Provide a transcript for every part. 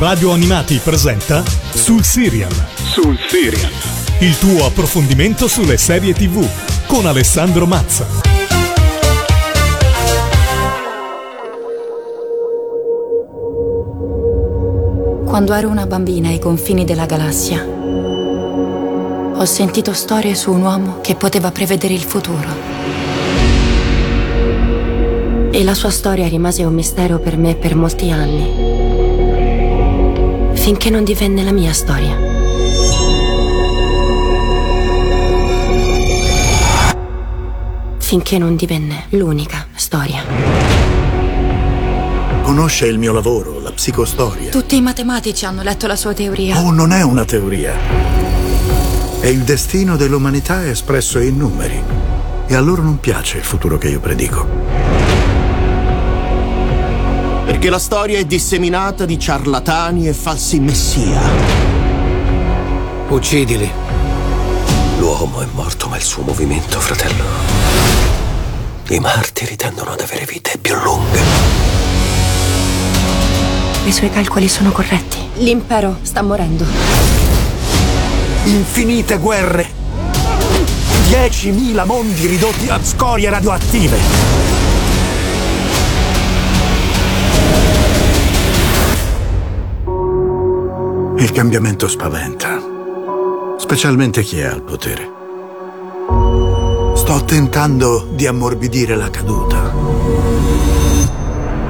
Radio Animati presenta Sul Serial. Sul Serial. Il tuo approfondimento sulle serie TV con Alessandro Mazza. Quando ero una bambina ai confini della galassia, ho sentito storie su un uomo che poteva prevedere il futuro. E la sua storia rimase un mistero per me per molti anni finché non divenne la mia storia. Finché non divenne l'unica storia. Conosce il mio lavoro, la psicostoria. Tutti i matematici hanno letto la sua teoria. Oh, non è una teoria. È il destino dell'umanità espresso in numeri. E a loro non piace il futuro che io predico perché la storia è disseminata di ciarlatani e falsi messia. Uccidili. L'uomo è morto, ma il suo movimento, fratello. I martiri tendono ad avere vite più lunghe. I suoi calcoli sono corretti. L'impero sta morendo. Infinite guerre. 10.000 mondi ridotti a scorie radioattive. Il cambiamento spaventa, specialmente chi è al potere. Sto tentando di ammorbidire la caduta.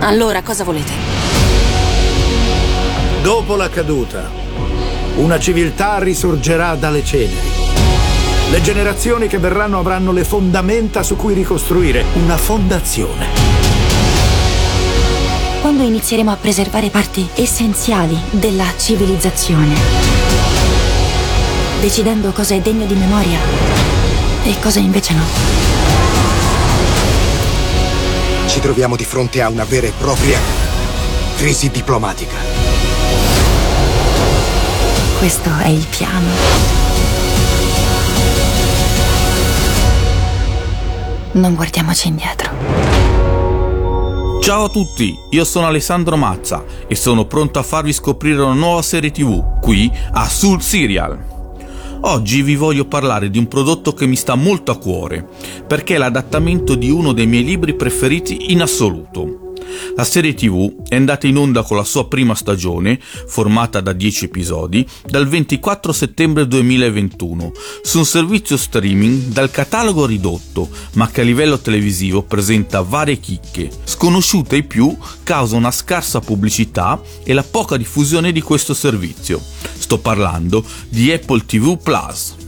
Allora, cosa volete? Dopo la caduta, una civiltà risorgerà dalle ceneri. Le generazioni che verranno avranno le fondamenta su cui ricostruire una fondazione quando inizieremo a preservare parti essenziali della civilizzazione, decidendo cosa è degno di memoria e cosa invece no. Ci troviamo di fronte a una vera e propria crisi diplomatica. Questo è il piano. Non guardiamoci indietro. Ciao a tutti, io sono Alessandro Mazza e sono pronto a farvi scoprire una nuova serie tv qui a Sul Serial. Oggi vi voglio parlare di un prodotto che mi sta molto a cuore, perché è l'adattamento di uno dei miei libri preferiti in assoluto. La serie TV è andata in onda con la sua prima stagione, formata da 10 episodi, dal 24 settembre 2021, su un servizio streaming dal catalogo ridotto, ma che a livello televisivo presenta varie chicche, sconosciute ai più causa una scarsa pubblicità e la poca diffusione di questo servizio. Sto parlando di Apple TV Plus.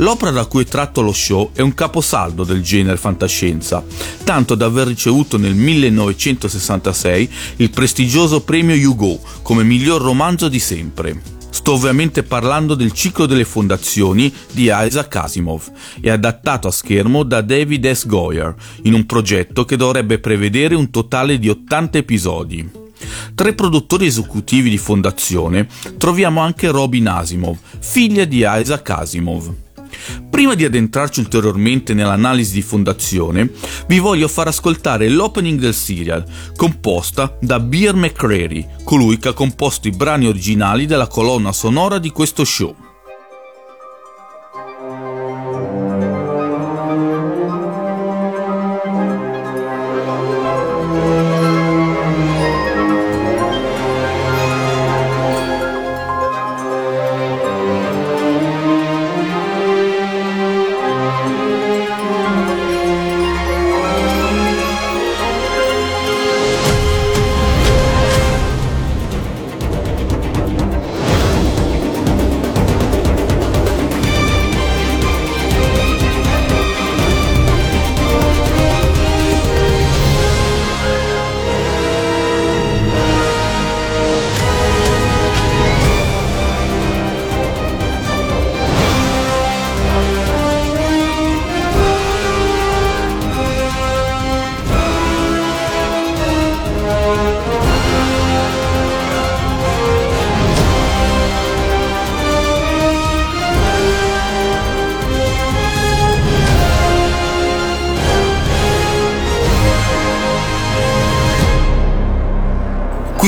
L'opera da cui è tratto lo show è un caposaldo del genere fantascienza, tanto da aver ricevuto nel 1966 il prestigioso premio Hugo come miglior romanzo di sempre. Sto ovviamente parlando del ciclo delle fondazioni di Isaac Asimov e adattato a schermo da David S. Goyer in un progetto che dovrebbe prevedere un totale di 80 episodi. Tra i produttori esecutivi di fondazione troviamo anche Robin Asimov, figlia di Isaac Asimov. Prima di addentrarci ulteriormente nell'analisi di fondazione, vi voglio far ascoltare l'opening del serial, composta da Beer McCreary, colui che ha composto i brani originali della colonna sonora di questo show.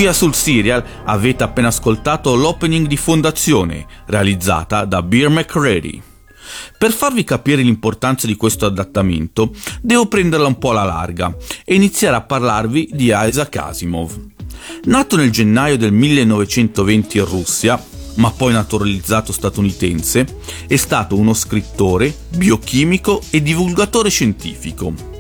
Qui a Sul Serial avete appena ascoltato l'opening di Fondazione, realizzata da Beer McCready. Per farvi capire l'importanza di questo adattamento, devo prenderla un po' alla larga e iniziare a parlarvi di Isaac Asimov. Nato nel gennaio del 1920 in Russia, ma poi naturalizzato statunitense, è stato uno scrittore, biochimico e divulgatore scientifico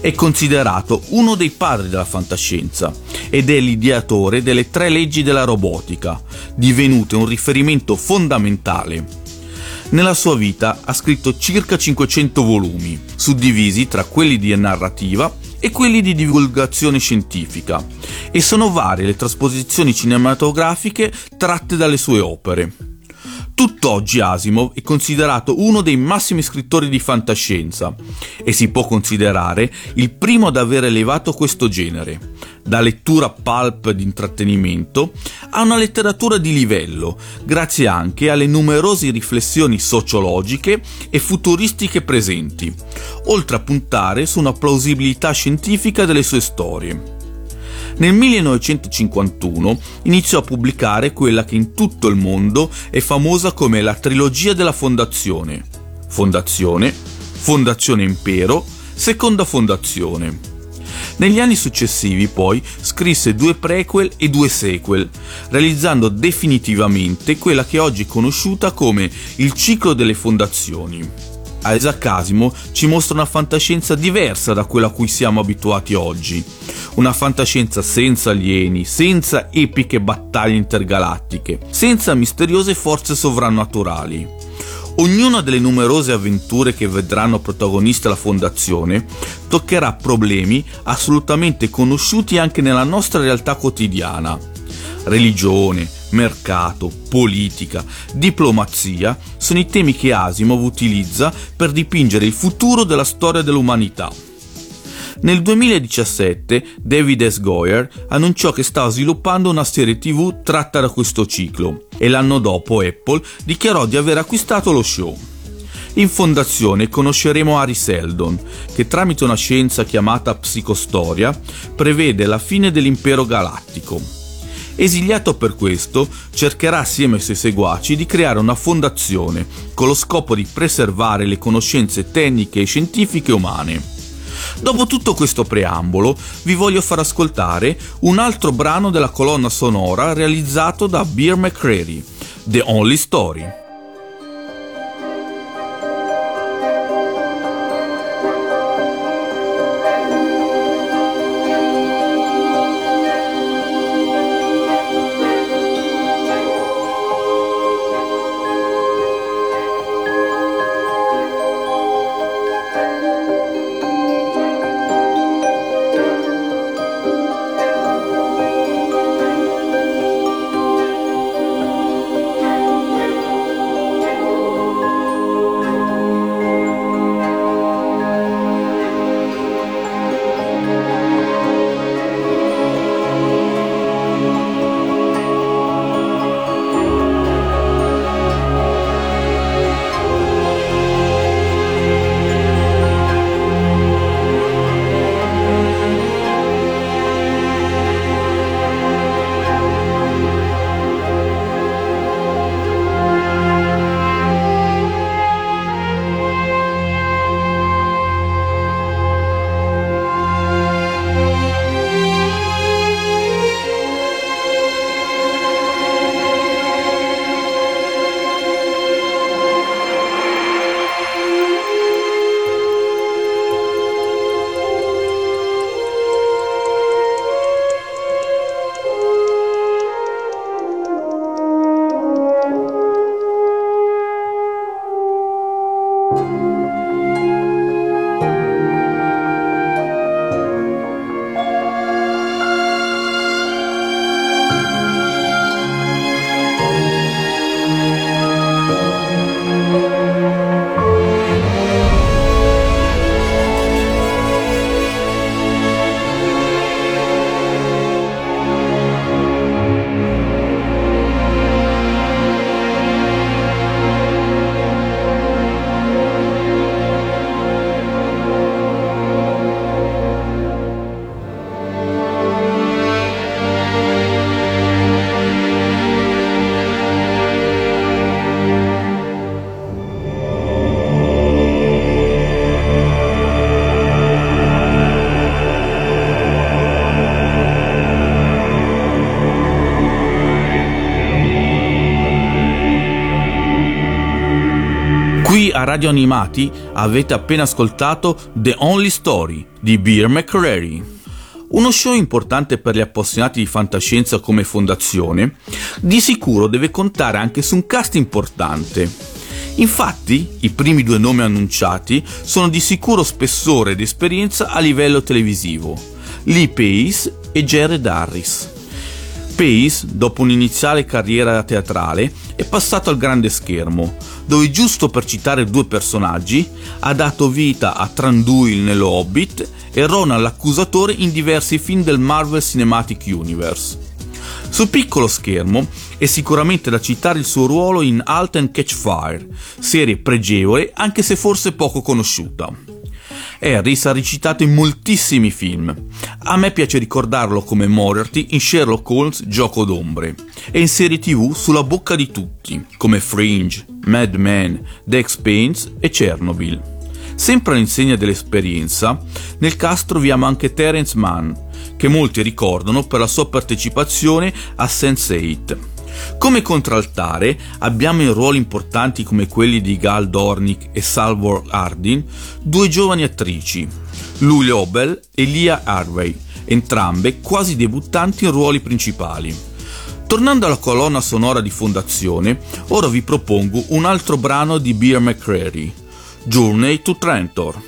è considerato uno dei padri della fantascienza ed è l'ideatore delle tre leggi della robotica, divenute un riferimento fondamentale. Nella sua vita ha scritto circa 500 volumi, suddivisi tra quelli di narrativa e quelli di divulgazione scientifica, e sono varie le trasposizioni cinematografiche tratte dalle sue opere. Tutt'oggi Asimov è considerato uno dei massimi scrittori di fantascienza e si può considerare il primo ad aver elevato questo genere, da lettura pulp di intrattenimento a una letteratura di livello, grazie anche alle numerose riflessioni sociologiche e futuristiche presenti, oltre a puntare su una plausibilità scientifica delle sue storie. Nel 1951 iniziò a pubblicare quella che in tutto il mondo è famosa come la trilogia della Fondazione. Fondazione, Fondazione Impero, Seconda Fondazione. Negli anni successivi poi scrisse due prequel e due sequel, realizzando definitivamente quella che oggi è conosciuta come il ciclo delle fondazioni. Isaac Asimov ci mostra una fantascienza diversa da quella a cui siamo abituati oggi. Una fantascienza senza alieni, senza epiche battaglie intergalattiche, senza misteriose forze sovrannaturali. Ognuna delle numerose avventure che vedranno protagonista la Fondazione toccherà problemi assolutamente conosciuti anche nella nostra realtà quotidiana. Religione, mercato, politica, diplomazia sono i temi che Asimov utilizza per dipingere il futuro della storia dell'umanità. Nel 2017 David S. Goyer annunciò che stava sviluppando una serie tv tratta da questo ciclo e l'anno dopo Apple dichiarò di aver acquistato lo show. In fondazione conosceremo Harry Seldon, che tramite una scienza chiamata psicostoria prevede la fine dell'impero galattico Esiliato per questo, cercherà assieme ai suoi seguaci di creare una fondazione con lo scopo di preservare le conoscenze tecniche e scientifiche umane. Dopo tutto questo preambolo, vi voglio far ascoltare un altro brano della colonna sonora realizzato da Beer McCreary, The Only Story. A Radio Animati avete appena ascoltato The Only Story di Beer McCreary. Uno show importante per gli appassionati di fantascienza come fondazione, di sicuro deve contare anche su un cast importante. Infatti, i primi due nomi annunciati sono di sicuro spessore ed esperienza a livello televisivo, Lee Pace e Jared Harris. Pace, dopo un'iniziale carriera teatrale, è passato al grande schermo, dove giusto per citare due personaggi, ha dato vita a Tranduil nello Hobbit e Ronan l'accusatore in diversi film del Marvel Cinematic Universe. Sul piccolo schermo è sicuramente da citare il suo ruolo in Halt and Catch Fire, serie pregevole anche se forse poco conosciuta. Harris ha recitato in moltissimi film. A me piace ricordarlo come Moriarty in Sherlock Holmes Gioco d'ombre e in serie tv sulla bocca di tutti, come Fringe, Mad Men, The Expanse e Chernobyl. Sempre all'insegna dell'esperienza, nel cast troviamo anche Terence Mann, che molti ricordano per la sua partecipazione a Sense8. Come contraltare abbiamo in ruoli importanti come quelli di Gal Dornick e Salvor Hardin due giovani attrici, Lou Lobel e Lia Harvey, entrambe quasi debuttanti in ruoli principali. Tornando alla colonna sonora di fondazione, ora vi propongo un altro brano di Beer McCreary, Journey to Trentor.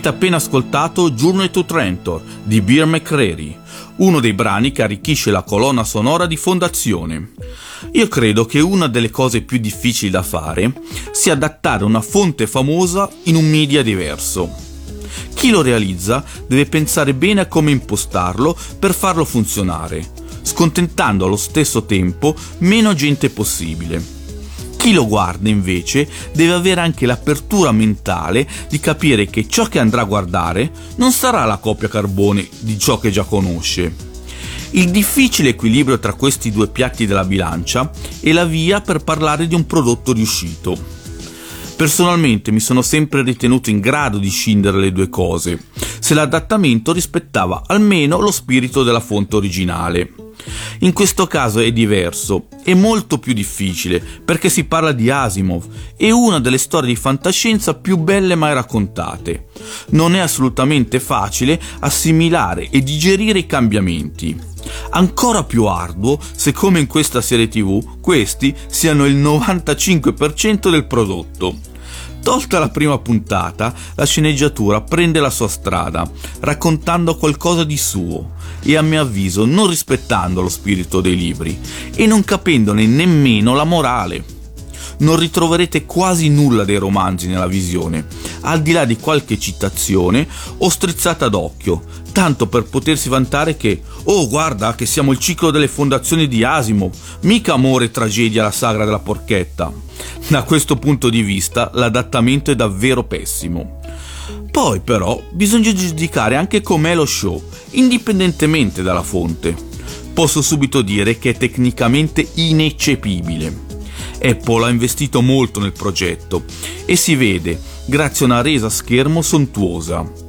Avete appena ascoltato Journey to Trentor di Beer McCreary, uno dei brani che arricchisce la colonna sonora di Fondazione. Io credo che una delle cose più difficili da fare sia adattare una fonte famosa in un media diverso. Chi lo realizza deve pensare bene a come impostarlo per farlo funzionare, scontentando allo stesso tempo meno gente possibile. Chi lo guarda invece deve avere anche l'apertura mentale di capire che ciò che andrà a guardare non sarà la copia carbone di ciò che già conosce. Il difficile equilibrio tra questi due piatti della bilancia è la via per parlare di un prodotto riuscito. Personalmente mi sono sempre ritenuto in grado di scindere le due cose, se l'adattamento rispettava almeno lo spirito della fonte originale. In questo caso è diverso, è molto più difficile, perché si parla di Asimov, è una delle storie di fantascienza più belle mai raccontate. Non è assolutamente facile assimilare e digerire i cambiamenti. Ancora più arduo se come in questa serie tv questi siano il 95% del prodotto. Tolta la prima puntata, la sceneggiatura prende la sua strada, raccontando qualcosa di suo e a mio avviso non rispettando lo spirito dei libri e non capendone nemmeno la morale. Non ritroverete quasi nulla dei romanzi nella visione, al di là di qualche citazione o strizzata d'occhio, tanto per potersi vantare che, oh guarda che siamo il ciclo delle fondazioni di Asimo, mica amore e tragedia la sagra della porchetta. Da questo punto di vista l'adattamento è davvero pessimo. Poi però bisogna giudicare anche com'è lo show, indipendentemente dalla fonte. Posso subito dire che è tecnicamente ineccepibile. Apple ha investito molto nel progetto e si vede grazie a una resa schermo sontuosa.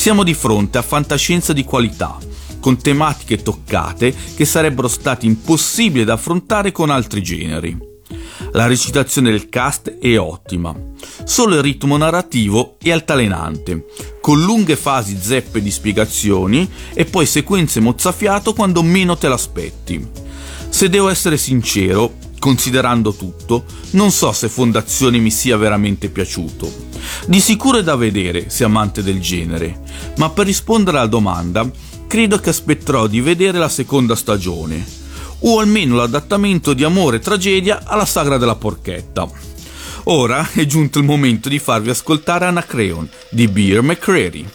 Siamo di fronte a fantascienza di qualità, con tematiche toccate che sarebbero state impossibili da affrontare con altri generi. La recitazione del cast è ottima, solo il ritmo narrativo è altalenante, con lunghe fasi zeppe di spiegazioni e poi sequenze mozzafiato quando meno te l'aspetti. Se devo essere sincero, considerando tutto, non so se Fondazione mi sia veramente piaciuto. Di sicuro è da vedere se amante del genere, ma per rispondere alla domanda, credo che aspetterò di vedere la seconda stagione o almeno l'adattamento di Amore e Tragedia alla sagra della porchetta. Ora è giunto il momento di farvi ascoltare Anacreon di Beer McCreary.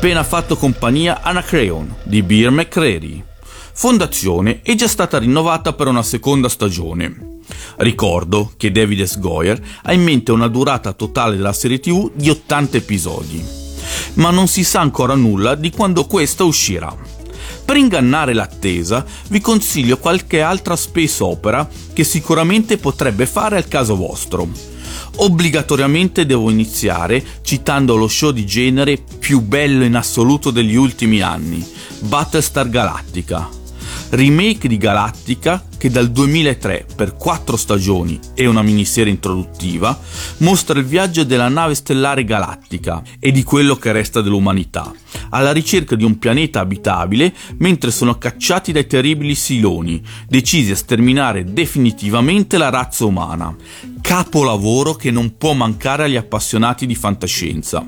Appena fatto compagnia Anacreon di Beer McCreary. Fondazione è già stata rinnovata per una seconda stagione. Ricordo che David S. Goyer ha in mente una durata totale della serie TV di 80 episodi, ma non si sa ancora nulla di quando questa uscirà. Per ingannare l'attesa vi consiglio qualche altra space opera che sicuramente potrebbe fare al caso vostro Obbligatoriamente devo iniziare citando lo show di genere più bello in assoluto degli ultimi anni, Battlestar Galactica. Remake di Galactica che dal 2003 per quattro stagioni e una miniserie introduttiva mostra il viaggio della nave stellare galattica e di quello che resta dell'umanità, alla ricerca di un pianeta abitabile mentre sono cacciati dai terribili siloni, decisi a sterminare definitivamente la razza umana. Capolavoro che non può mancare agli appassionati di fantascienza.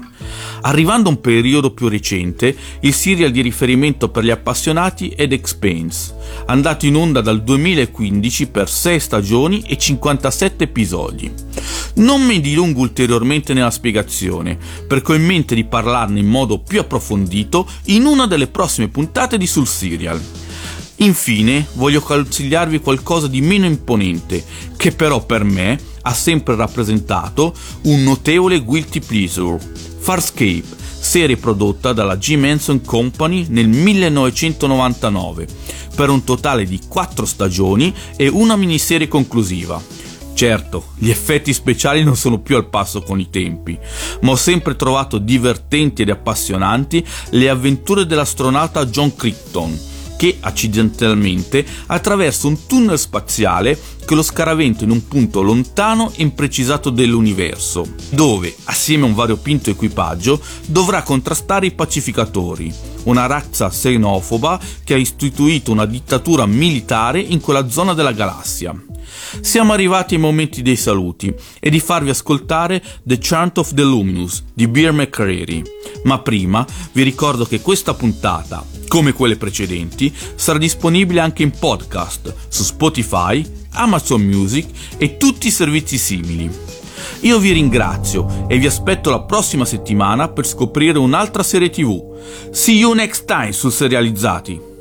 Arrivando a un periodo più recente, il serial di riferimento per gli appassionati è The Expanse, andato in onda dal 2015 per 6 stagioni e 57 episodi. Non mi dilungo ulteriormente nella spiegazione, perché ho in mente di parlarne in modo più approfondito in una delle prossime puntate di Sul Serial. Infine, voglio consigliarvi qualcosa di meno imponente, che però per me ha sempre rappresentato un notevole guilty pleasure. Farscape, serie prodotta dalla G. Manson Company nel 1999, per un totale di 4 stagioni e una miniserie conclusiva. Certo, gli effetti speciali non sono più al passo con i tempi, ma ho sempre trovato divertenti ed appassionanti le avventure dell'astronauta John Crichton, che accidentalmente attraversa un tunnel spaziale che lo scaraventa in un punto lontano e imprecisato dell'universo, dove, assieme a un variopinto equipaggio, dovrà contrastare i pacificatori, una razza xenofoba che ha istituito una dittatura militare in quella zona della galassia. Siamo arrivati ai momenti dei saluti e di farvi ascoltare The Chant of the Luminous di Beer McCreary. Ma prima vi ricordo che questa puntata, come quelle precedenti, sarà disponibile anche in podcast su Spotify, Amazon Music e tutti i servizi simili. Io vi ringrazio e vi aspetto la prossima settimana per scoprire un'altra serie TV. See you next time su Serializzati!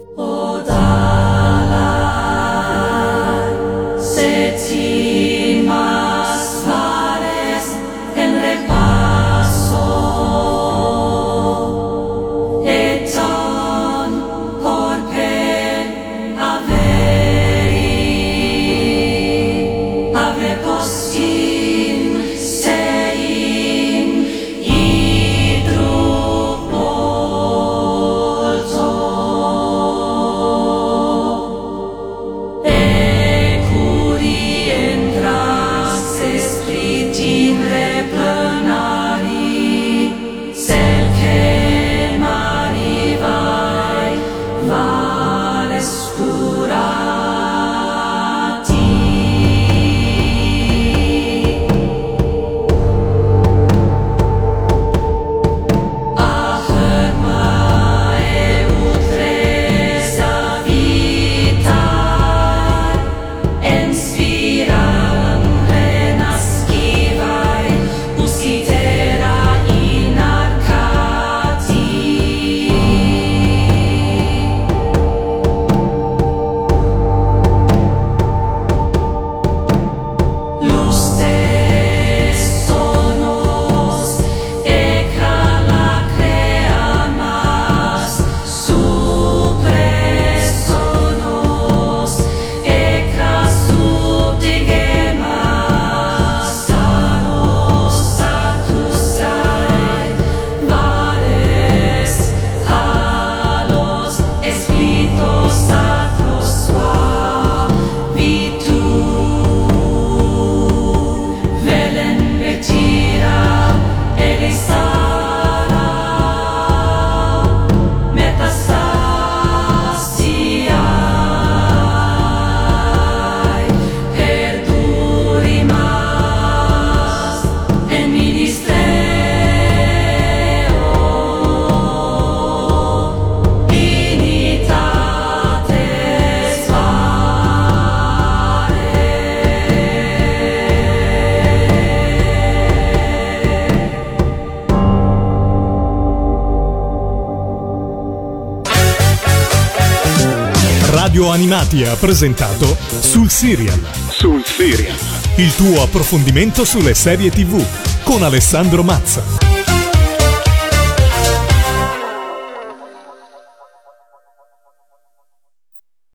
Animati ha presentato Sul Serial. Sul Serial. Il tuo approfondimento sulle serie TV con Alessandro Mazza.